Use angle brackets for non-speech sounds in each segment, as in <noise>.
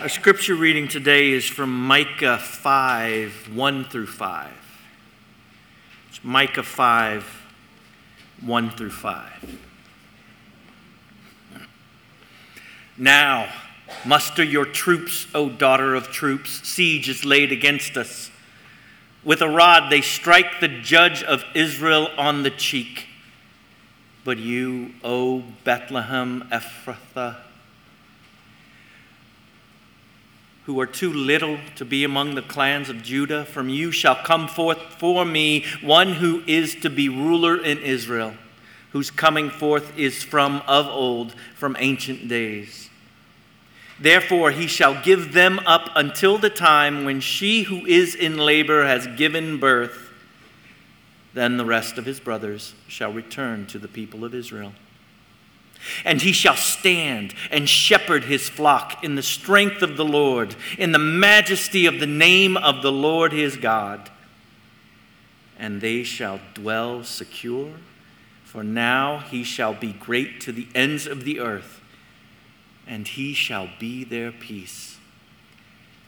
Our scripture reading today is from Micah 5 1 through 5. It's Micah 5 1 through 5. Now, muster your troops, O daughter of troops. Siege is laid against us. With a rod they strike the judge of Israel on the cheek. But you, O Bethlehem Ephrathah, who are too little to be among the clans of Judah, from you shall come forth for me one who is to be ruler in Israel, whose coming forth is from of old, from ancient days. Therefore, he shall give them up until the time when she who is in labor has given birth. Then the rest of his brothers shall return to the people of Israel. And he shall stand and shepherd his flock in the strength of the Lord, in the majesty of the name of the Lord his God. And they shall dwell secure, for now he shall be great to the ends of the earth, and he shall be their peace.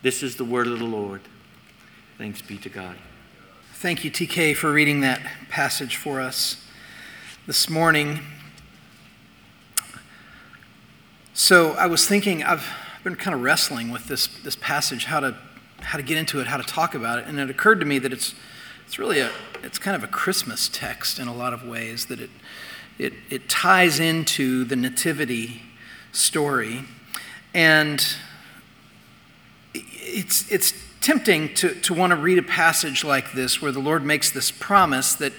This is the word of the Lord. Thanks be to God. Thank you, TK, for reading that passage for us this morning. So I was thinking, I've been kind of wrestling with this, this passage, how to, how to get into it, how to talk about it. And it occurred to me that it's, it's really a, it's kind of a Christmas text in a lot of ways, that it, it, it ties into the nativity story. And it's, it's tempting to, to want to read a passage like this where the Lord makes this promise that,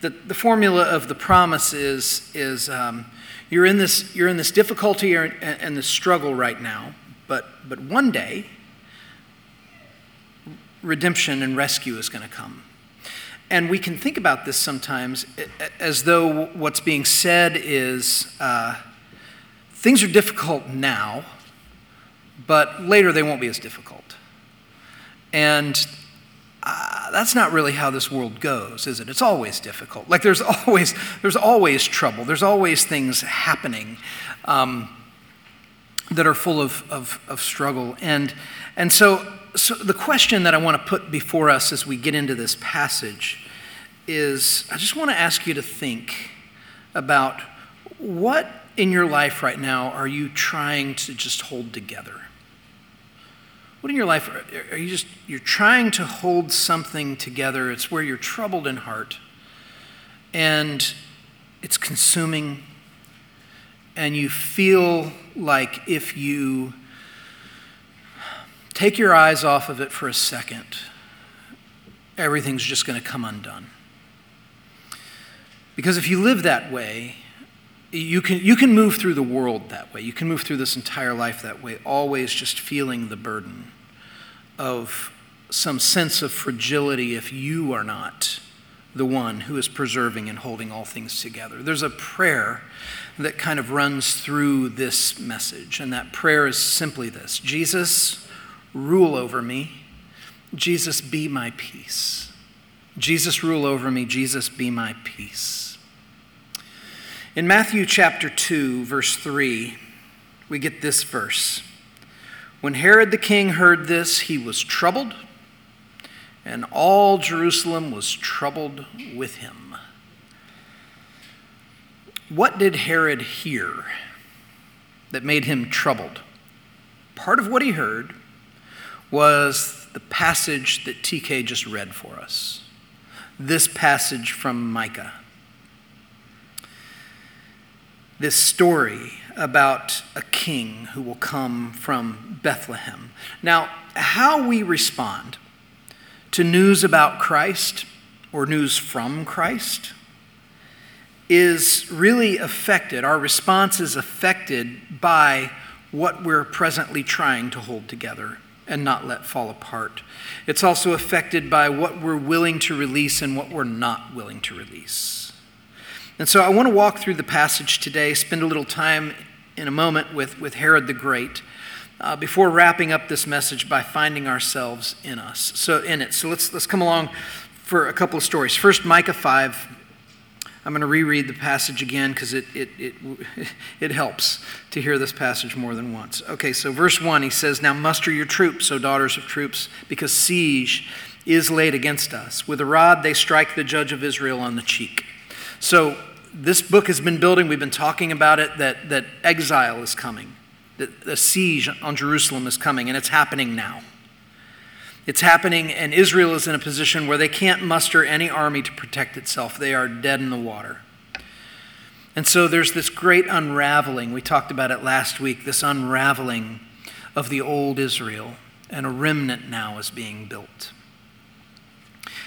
that the formula of the promise is, is um, you're in this, you're in this difficulty and this struggle right now, but, but one day, redemption and rescue is going to come. And we can think about this sometimes as though what's being said is uh, things are difficult now, but later they won't be as difficult. And uh, that's not really how this world goes, is it? It's always difficult. Like there's <laughs> always there's always trouble. There's always things happening um, that are full of, of, of struggle. And and so so the question that I want to put before us as we get into this passage is I just want to ask you to think about what in your life right now are you trying to just hold together? What in your life are you just you're trying to hold something together? It's where you're troubled in heart and it's consuming and you feel like if you take your eyes off of it for a second, everything's just going to come undone. Because if you live that way, you can, you can move through the world that way. You can move through this entire life that way, always just feeling the burden of some sense of fragility if you are not the one who is preserving and holding all things together. There's a prayer that kind of runs through this message, and that prayer is simply this Jesus, rule over me. Jesus, be my peace. Jesus, rule over me. Jesus, be my peace. In Matthew chapter 2, verse 3, we get this verse. When Herod the king heard this, he was troubled, and all Jerusalem was troubled with him. What did Herod hear that made him troubled? Part of what he heard was the passage that TK just read for us. This passage from Micah this story about a king who will come from Bethlehem. Now, how we respond to news about Christ or news from Christ is really affected, our response is affected by what we're presently trying to hold together and not let fall apart. It's also affected by what we're willing to release and what we're not willing to release. And so I want to walk through the passage today, spend a little time in a moment with, with Herod the Great, uh, before wrapping up this message by finding ourselves in us. So in it. So let's let's come along for a couple of stories. First, Micah 5. I'm going to reread the passage again because it, it, it, <laughs> it helps to hear this passage more than once. Okay, so verse 1, he says, Now muster your troops, O daughters of troops, because siege is laid against us. With a rod they strike the judge of Israel on the cheek. So this book has been building. We've been talking about it that, that exile is coming, that the siege on Jerusalem is coming, and it's happening now. It's happening, and Israel is in a position where they can't muster any army to protect itself. They are dead in the water. And so there's this great unraveling. We talked about it last week this unraveling of the old Israel, and a remnant now is being built.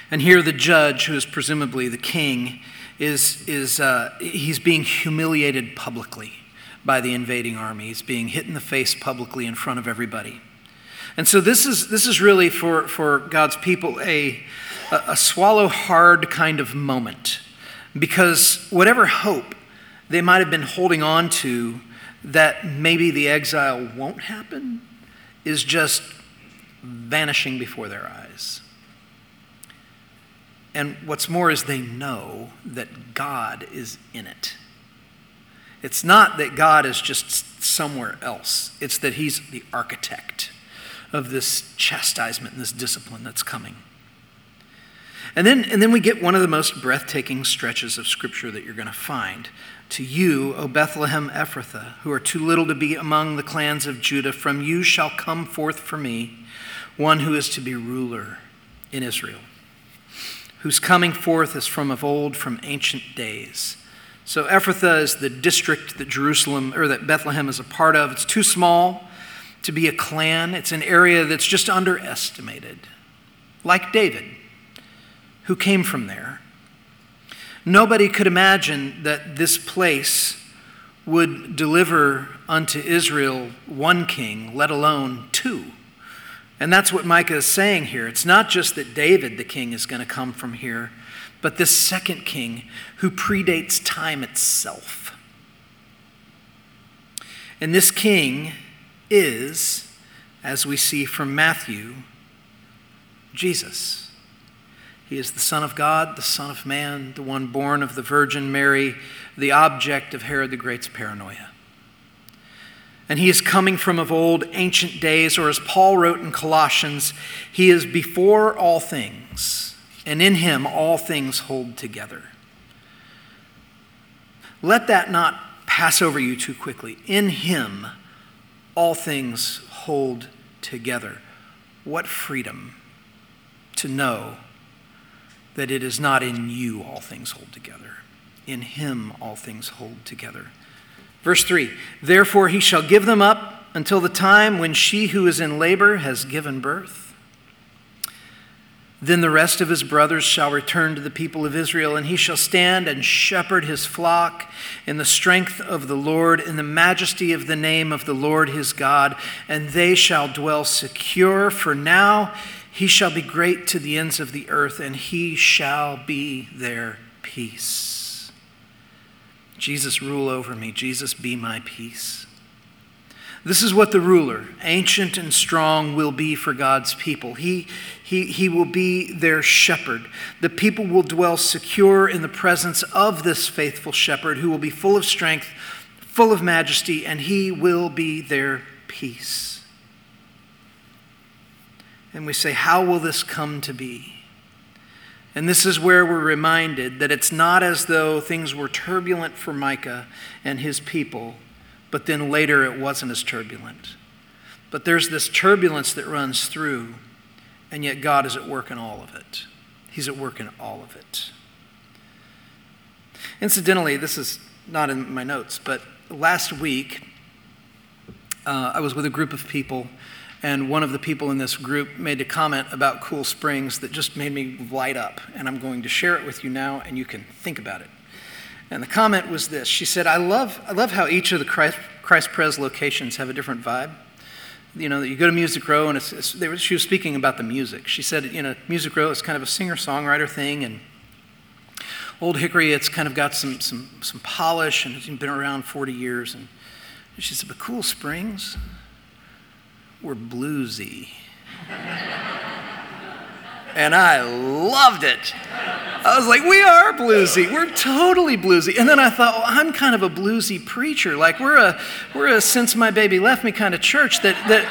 And here, the judge, who is presumably the king, is, is uh, he's being humiliated publicly by the invading army. He's being hit in the face publicly in front of everybody. And so this is, this is really for, for God's people a, a swallow hard kind of moment because whatever hope they might have been holding on to that maybe the exile won't happen is just vanishing before their eyes. And what's more is they know that God is in it. It's not that God is just somewhere else, it's that He's the architect of this chastisement and this discipline that's coming. And then, and then we get one of the most breathtaking stretches of Scripture that you're going to find. To you, O Bethlehem Ephrathah, who are too little to be among the clans of Judah, from you shall come forth for me one who is to be ruler in Israel, whose coming forth is from of old, from ancient days. So Ephrathah is the district that Jerusalem, or that Bethlehem is a part of. It's too small to be a clan, it's an area that's just underestimated, like David, who came from there. Nobody could imagine that this place would deliver unto Israel one king, let alone two. And that's what Micah is saying here. It's not just that David, the king, is going to come from here, but this second king who predates time itself. And this king is, as we see from Matthew, Jesus. He is the Son of God, the Son of Man, the one born of the Virgin Mary, the object of Herod the Great's paranoia. And he is coming from of old, ancient days, or as Paul wrote in Colossians, he is before all things, and in him all things hold together. Let that not pass over you too quickly. In him, all things hold together. What freedom to know that it is not in you all things hold together. In him all things hold together. Verse 3 Therefore he shall give them up until the time when she who is in labor has given birth then the rest of his brothers shall return to the people of Israel, and he shall stand and shepherd his flock in the strength of the Lord, in the majesty of the name of the Lord his God, and they shall dwell secure. For now he shall be great to the ends of the earth, and he shall be their peace. Jesus, rule over me. Jesus, be my peace. This is what the ruler, ancient and strong, will be for God's people. He, he, he will be their shepherd. The people will dwell secure in the presence of this faithful shepherd who will be full of strength, full of majesty, and he will be their peace. And we say, How will this come to be? And this is where we're reminded that it's not as though things were turbulent for Micah and his people but then later it wasn't as turbulent. But there's this turbulence that runs through, and yet God is at work in all of it. He's at work in all of it. Incidentally, this is not in my notes, but last week uh, I was with a group of people, and one of the people in this group made a comment about Cool Springs that just made me light up. And I'm going to share it with you now, and you can think about it. And the comment was this She said, I love, I love how each of the Christ, Christ Pres locations have a different vibe. You know, you go to Music Row, and it's, it's, were, she was speaking about the music. She said, you know, Music Row is kind of a singer songwriter thing, and Old Hickory, it's kind of got some, some, some polish, and it's been around 40 years. And she said, but Cool Springs, were bluesy. and I loved it. I was like, we are bluesy. We're totally bluesy. And then I thought, well, I'm kind of a bluesy preacher. Like we're a we're a since my baby left me kind of church that that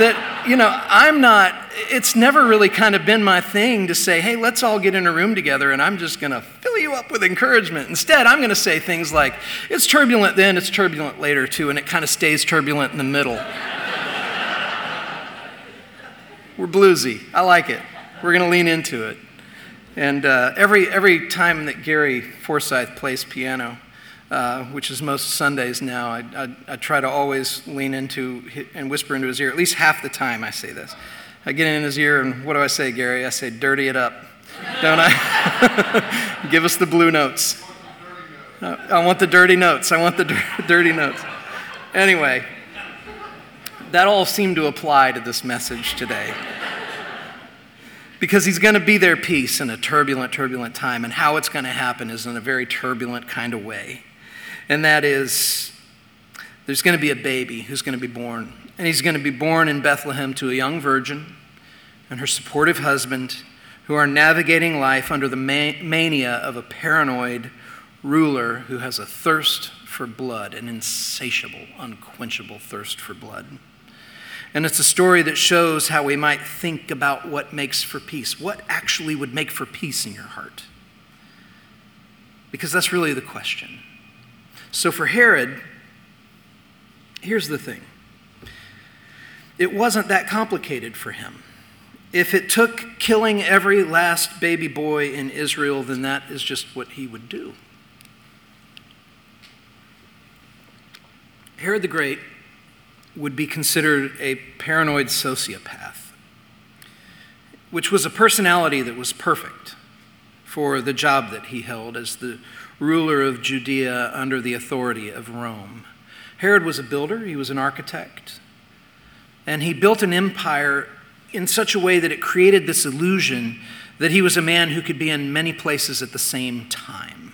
that you know I'm not. It's never really kind of been my thing to say, hey, let's all get in a room together, and I'm just going to fill you up with encouragement. Instead, I'm going to say things like, it's turbulent then, it's turbulent later too, and it kind of stays turbulent in the middle. We're bluesy. I like it. We're going to lean into it. And uh, every, every time that Gary Forsyth plays piano, uh, which is most Sundays now, I, I, I, try to always lean into and whisper into his ear. At least half the time I say this. I get in his ear, and what do I say, Gary? I say, dirty it up. Don't I? <laughs> Give us the blue notes. I want the dirty notes. I want the <laughs> dirty notes. Anyway, that all seemed to apply to this message today because he's going to be their peace in a turbulent, turbulent time. And how it's going to happen is in a very turbulent kind of way. And that is there's going to be a baby who's going to be born. And he's going to be born in Bethlehem to a young virgin and her supportive husband who are navigating life under the mania of a paranoid ruler who has a thirst for blood, an insatiable, unquenchable thirst for blood. And it's a story that shows how we might think about what makes for peace. What actually would make for peace in your heart? Because that's really the question. So for Herod, here's the thing it wasn't that complicated for him. If it took killing every last baby boy in Israel, then that is just what he would do. Herod the Great would be considered a paranoid sociopath, which was a personality that was perfect for the job that he held as the ruler of Judea under the authority of Rome. Herod was a builder, he was an architect, and he built an empire in such a way that it created this illusion that he was a man who could be in many places at the same time.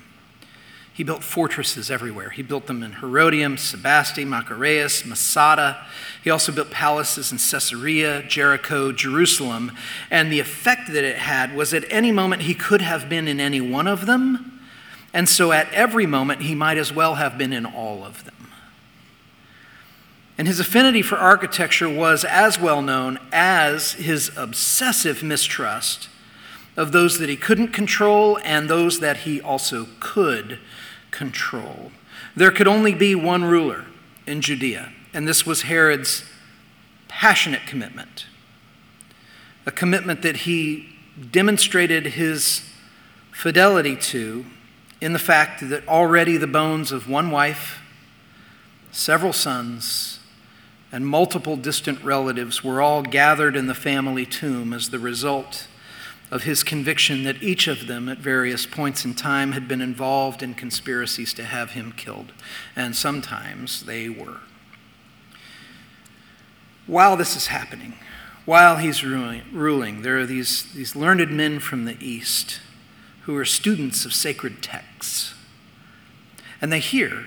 He built fortresses everywhere. He built them in Herodium, Sebaste, Machaerus, Masada. He also built palaces in Caesarea, Jericho, Jerusalem. And the effect that it had was at any moment he could have been in any one of them. And so at every moment he might as well have been in all of them. And his affinity for architecture was as well known as his obsessive mistrust of those that he couldn't control and those that he also could control. There could only be one ruler in Judea, and this was Herod's passionate commitment. A commitment that he demonstrated his fidelity to in the fact that already the bones of one wife, several sons, and multiple distant relatives were all gathered in the family tomb as the result of his conviction that each of them at various points in time had been involved in conspiracies to have him killed, and sometimes they were. While this is happening, while he's ruling, there are these, these learned men from the East who are students of sacred texts. And they hear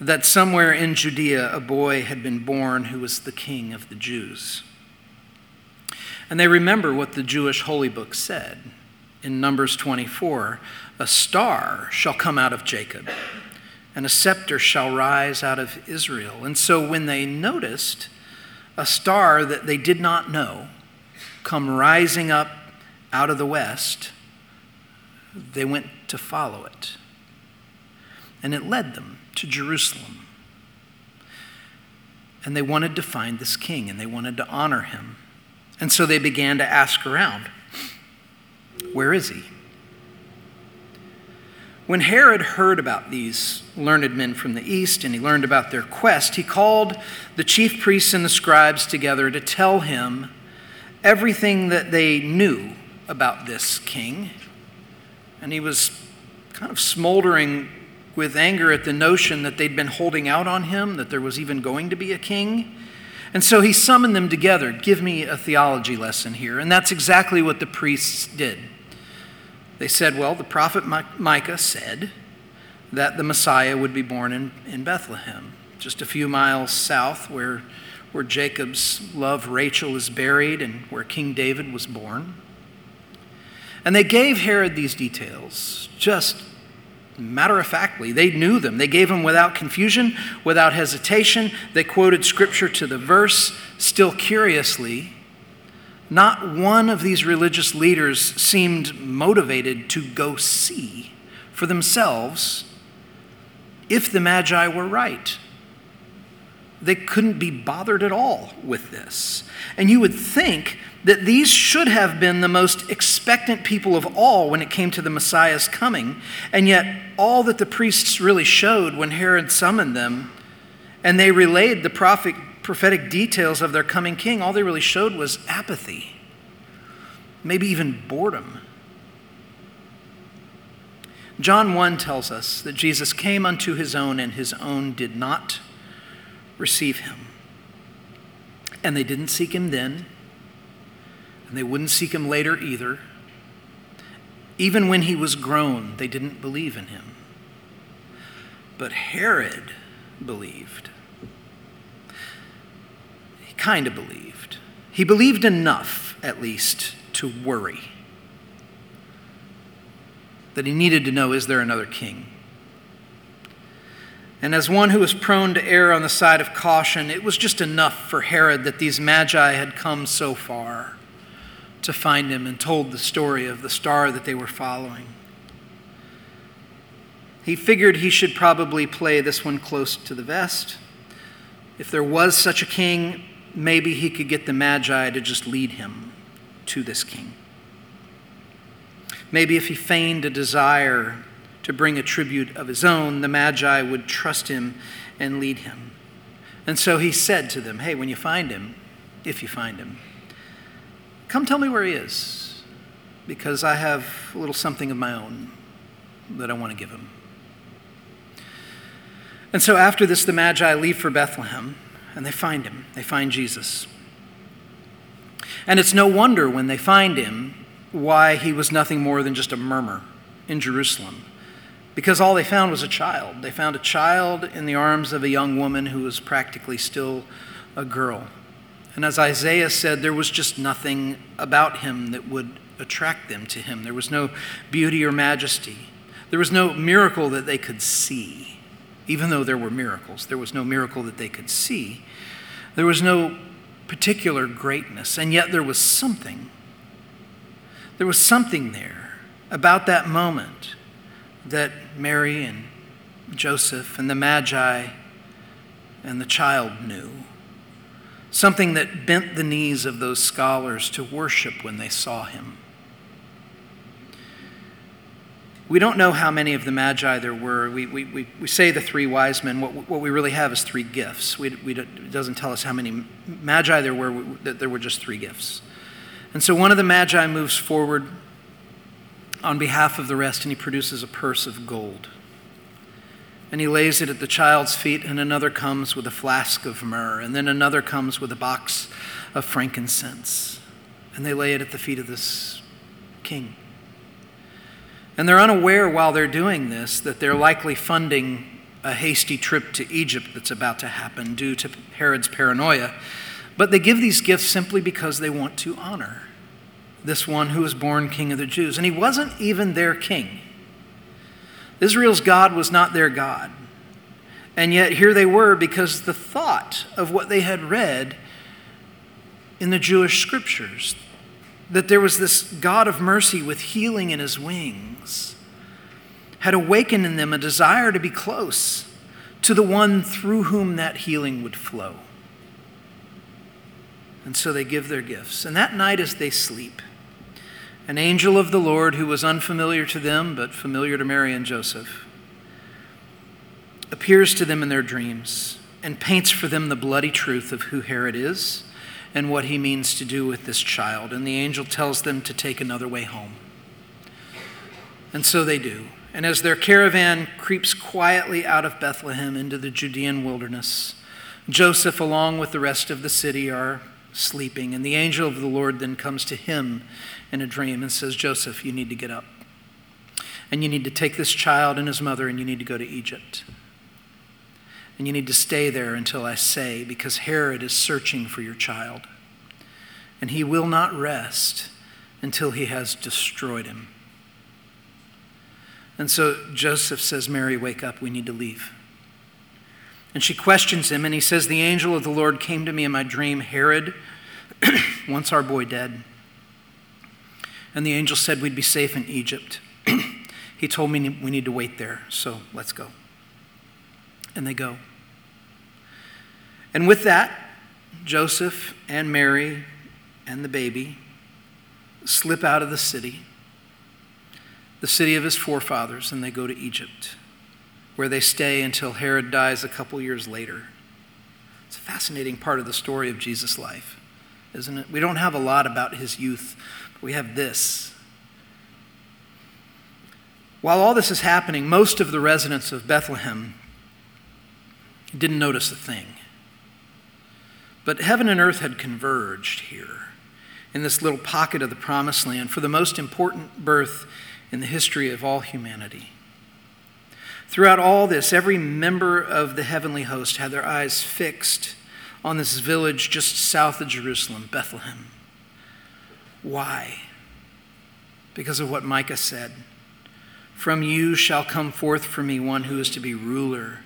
that somewhere in Judea a boy had been born who was the king of the Jews. And they remember what the Jewish holy book said in Numbers 24 A star shall come out of Jacob, and a scepter shall rise out of Israel. And so when they noticed a star that they did not know come rising up out of the west, they went to follow it. And it led them to Jerusalem. And they wanted to find this king and they wanted to honor him. And so they began to ask around, Where is he? When Herod heard about these learned men from the east and he learned about their quest, he called the chief priests and the scribes together to tell him everything that they knew about this king. And he was kind of smoldering with anger at the notion that they'd been holding out on him, that there was even going to be a king. And so he summoned them together. Give me a theology lesson here. And that's exactly what the priests did. They said, Well, the prophet Micah said that the Messiah would be born in, in Bethlehem, just a few miles south where, where Jacob's love Rachel is buried and where King David was born. And they gave Herod these details, just matter of factly. They knew them. They gave them without confusion, without hesitation. They quoted scripture to the verse. Still curiously, not one of these religious leaders seemed motivated to go see for themselves if the Magi were right. They couldn't be bothered at all with this. And you would think that these should have been the most expectant people of all when it came to the Messiah's coming. And yet, all that the priests really showed when Herod summoned them, and they relayed the prophet, prophetic details of their coming king, all they really showed was apathy, maybe even boredom. John 1 tells us that Jesus came unto his own, and his own did not receive him. And they didn't seek him then, and they wouldn't seek him later either. Even when he was grown, they didn't believe in him. But Herod believed. He kind of believed. He believed enough, at least, to worry that he needed to know is there another king? And as one who was prone to err on the side of caution, it was just enough for Herod that these magi had come so far to find him and told the story of the star that they were following. He figured he should probably play this one close to the vest. If there was such a king, maybe he could get the magi to just lead him to this king. Maybe if he feigned a desire to bring a tribute of his own, the Magi would trust him and lead him. And so he said to them, Hey, when you find him, if you find him, come tell me where he is, because I have a little something of my own that I want to give him. And so after this, the Magi leave for Bethlehem and they find him. They find Jesus. And it's no wonder when they find him why he was nothing more than just a murmur in Jerusalem because all they found was a child. They found a child in the arms of a young woman who was practically still a girl. And as Isaiah said, there was just nothing about him that would attract them to him. There was no beauty or majesty. There was no miracle that they could see. Even though there were miracles, there was no miracle that they could see. There was no particular greatness, and yet there was something. There was something there about that moment that Mary and Joseph and the Magi and the child knew. Something that bent the knees of those scholars to worship when they saw him. We don't know how many of the Magi there were. We, we, we, we say the three wise men. What, what we really have is three gifts. We, we, it doesn't tell us how many Magi there were, that there were just three gifts. And so one of the Magi moves forward on behalf of the rest, and he produces a purse of gold. And he lays it at the child's feet, and another comes with a flask of myrrh, and then another comes with a box of frankincense. And they lay it at the feet of this king. And they're unaware while they're doing this that they're likely funding a hasty trip to Egypt that's about to happen due to Herod's paranoia. But they give these gifts simply because they want to honor this one who was born king of the Jews. And he wasn't even their king. Israel's God was not their God. And yet here they were because the thought of what they had read in the Jewish scriptures that there was this God of mercy with healing in his wings had awakened in them a desire to be close to the one through whom that healing would flow. And so they give their gifts. And that night, as they sleep, an angel of the Lord who was unfamiliar to them but familiar to Mary and Joseph, appears to them in their dreams and paints for them the bloody truth of who Herod is and what he means to do with this child. And the angel tells them to take another way home. And so they do. And as their caravan creeps quietly out of Bethlehem into the Judean wilderness, Joseph, along with the rest of the city, are sleeping. And the angel of the Lord then comes to him in a dream and says, Joseph, you need to get up. And you need to take this child and his mother and you need to go to Egypt. And you need to stay there until I say, because Herod is searching for your child. And he will not rest until he has destroyed him. And so Joseph says, Mary, wake up, we need to leave. And she questions him, and he says, The angel of the Lord came to me in my dream, Herod <clears throat> wants our boy dead. And the angel said we'd be safe in Egypt. <clears throat> he told me we need to wait there, so let's go. And they go. And with that, Joseph and Mary and the baby slip out of the city, the city of his forefathers, and they go to Egypt, where they stay until Herod dies a couple years later. It's a fascinating part of the story of Jesus' life, isn't it? We don't have a lot about his youth, but we have this. While all this is happening, most of the residents of Bethlehem didn't notice a thing. But heaven and earth had converged here in this little pocket of the promised land for the most important birth in the history of all humanity. Throughout all this, every member of the heavenly host had their eyes fixed on this village just south of Jerusalem, Bethlehem. Why? Because of what Micah said From you shall come forth for me one who is to be ruler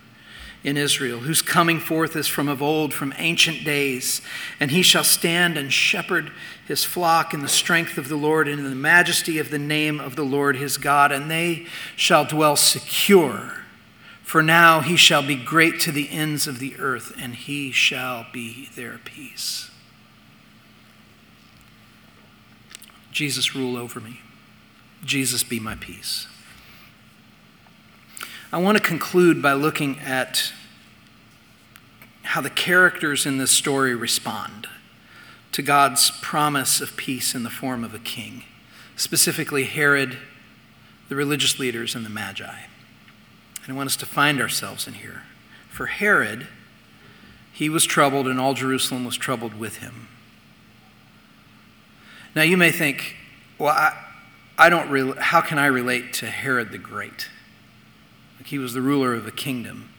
in Israel, whose coming forth is from of old, from ancient days. And he shall stand and shepherd his flock in the strength of the Lord and in the majesty of the name of the Lord his God, and they shall dwell secure. For now he shall be great to the ends of the earth, and he shall be their peace. Jesus, rule over me. Jesus, be my peace. I want to conclude by looking at how the characters in this story respond to God's promise of peace in the form of a king, specifically Herod, the religious leaders, and the Magi. And I want us to find ourselves in here. For Herod, he was troubled, and all Jerusalem was troubled with him. Now, you may think, well, I, I don't re- how can I relate to Herod the Great? Like he was the ruler of a kingdom.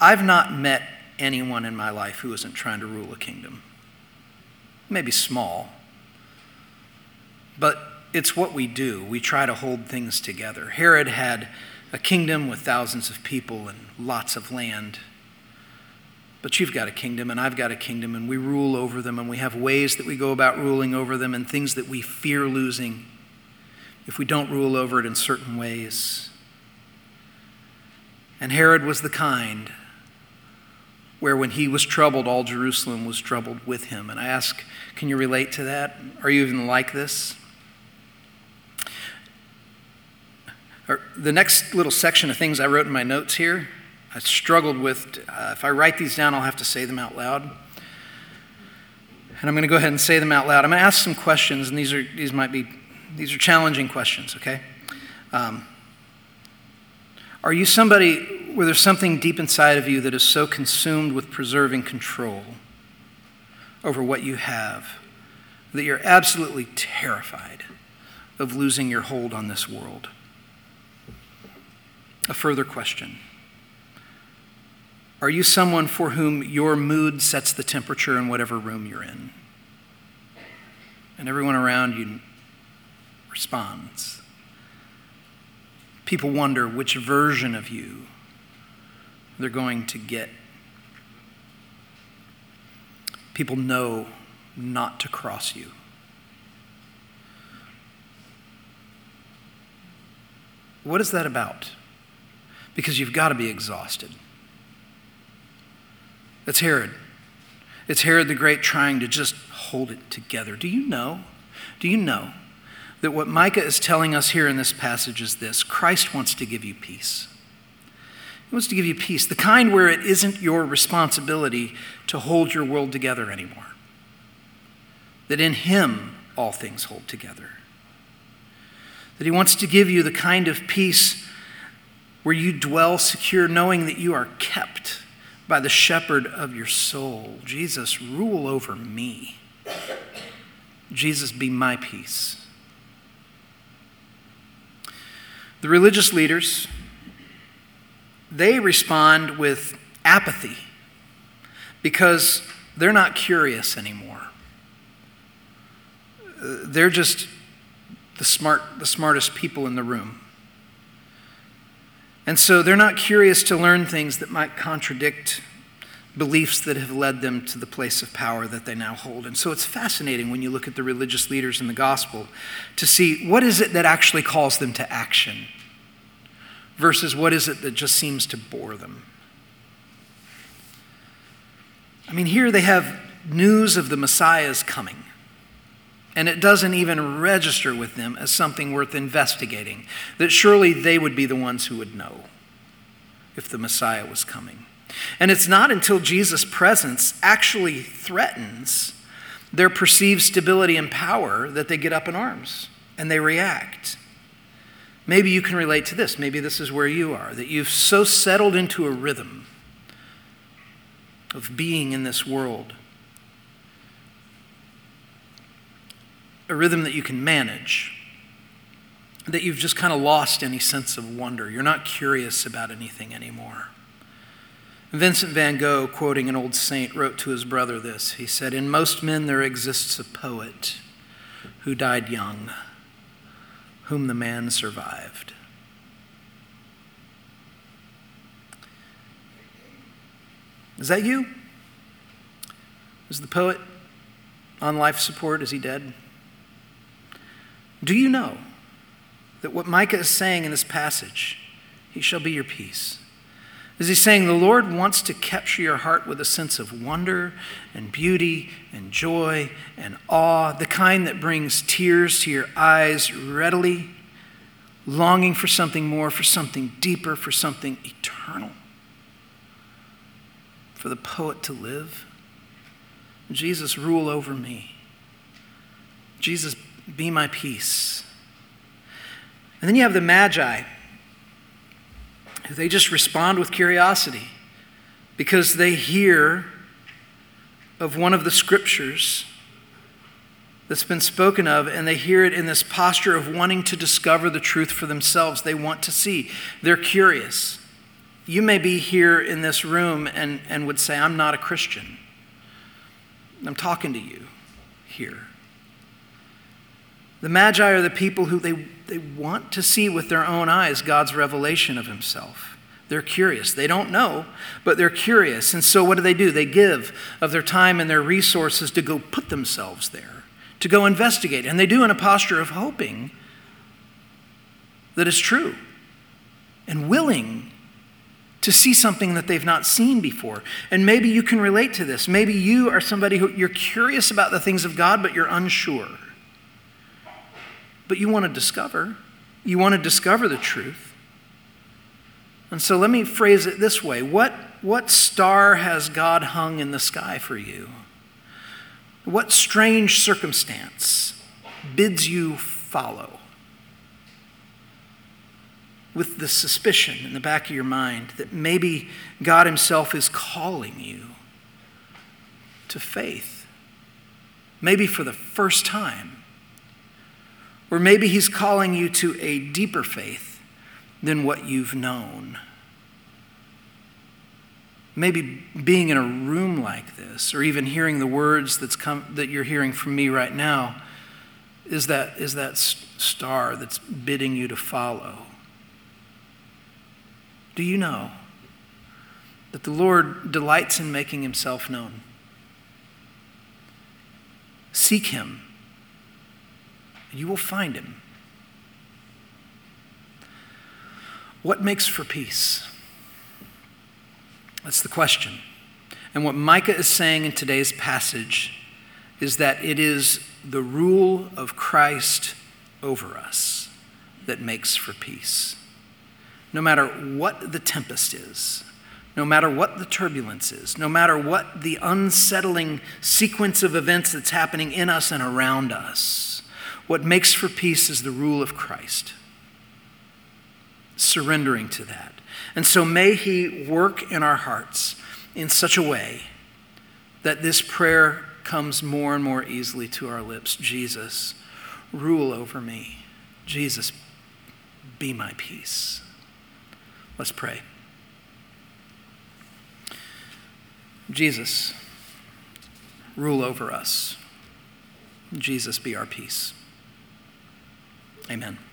I've not met anyone in my life who isn't trying to rule a kingdom. Maybe small, but it's what we do. We try to hold things together. Herod had a kingdom with thousands of people and lots of land. But you've got a kingdom, and I've got a kingdom, and we rule over them, and we have ways that we go about ruling over them, and things that we fear losing if we don't rule over it in certain ways. And Herod was the kind where when he was troubled, all Jerusalem was troubled with him. And I ask, can you relate to that? Are you even like this? Or the next little section of things I wrote in my notes here, I struggled with. Uh, if I write these down, I'll have to say them out loud. And I'm going to go ahead and say them out loud. I'm going to ask some questions, and these are these might be these are challenging questions. Okay. Um, are you somebody where there's something deep inside of you that is so consumed with preserving control over what you have that you're absolutely terrified of losing your hold on this world? A further question Are you someone for whom your mood sets the temperature in whatever room you're in? And everyone around you responds people wonder which version of you they're going to get. People know not to cross you. What is that about? Because you've got to be exhausted. It's Herod. It's Herod the Great trying to just hold it together. Do you know? Do you know that what Micah is telling us here in this passage is this Christ wants to give you peace. He wants to give you peace, the kind where it isn't your responsibility to hold your world together anymore. That in Him all things hold together. That He wants to give you the kind of peace where you dwell secure, knowing that you are kept by the shepherd of your soul. Jesus, rule over me. Jesus, be my peace. The religious leaders, they respond with apathy because they're not curious anymore. They're just the, smart, the smartest people in the room. And so they're not curious to learn things that might contradict beliefs that have led them to the place of power that they now hold. And so it's fascinating when you look at the religious leaders in the gospel to see what is it that actually calls them to action versus what is it that just seems to bore them. I mean, here they have news of the Messiah's coming. And it doesn't even register with them as something worth investigating, that surely they would be the ones who would know if the Messiah was coming. And it's not until Jesus' presence actually threatens their perceived stability and power that they get up in arms and they react. Maybe you can relate to this. Maybe this is where you are, that you've so settled into a rhythm of being in this world, a rhythm that you can manage, that you've just kind of lost any sense of wonder. You're not curious about anything anymore. Vincent van Gogh, quoting an old saint, wrote to his brother this. He said, In most men there exists a poet who died young, whom the man survived. Is that you? Is the poet on life support? Is he dead? Do you know that what Micah is saying in this passage, he shall be your peace? Is he saying the Lord wants to capture your heart with a sense of wonder and beauty and joy and awe, the kind that brings tears to your eyes readily, longing for something more, for something deeper, for something eternal? For the poet to live? Jesus, rule over me. Jesus, be my peace. And then you have the Magi they just respond with curiosity because they hear of one of the scriptures that's been spoken of, and they hear it in this posture of wanting to discover the truth for themselves. They want to see, they're curious. You may be here in this room and, and would say, I'm not a Christian. I'm talking to you here. The Magi are the people who they, they want to see with their own eyes God's revelation of Himself. They're curious. They don't know, but they're curious. And so what do they do? They give of their time and their resources to go put themselves there, to go investigate. And they do in a posture of hoping that it's true and willing to see something that they've not seen before. And maybe you can relate to this. Maybe you are somebody who you're curious about the things of God, but you're unsure but you want to discover. You want to discover the truth. And so let me phrase it this way What, what star has God hung in the sky for you? What strange circumstance bids you follow? With the suspicion in the back of your mind that maybe God Himself is calling you to faith, maybe for the first time or maybe He's calling you to a deeper faith than what you've known. Maybe being in a room like this, or even hearing the words that's come, that you're hearing from me right now, is that, is that star that's bidding you to follow. Do you know that the Lord delights in making himself known? Seek him you will find him. What makes for peace? That's the question. And what Micah is saying in today's passage is that it is the rule of Christ over us that makes for peace. No matter what the tempest is, no matter what the turbulence is, no matter what the unsettling sequence of events that's happening in us and around us, what makes for peace is the rule of Christ. Surrendering to that. And so may He work in our hearts in such a way that this prayer comes more and more easily to our lips Jesus, rule over me. Jesus, be my peace. Let's pray. Jesus, rule over us. Jesus, be our peace. Amen.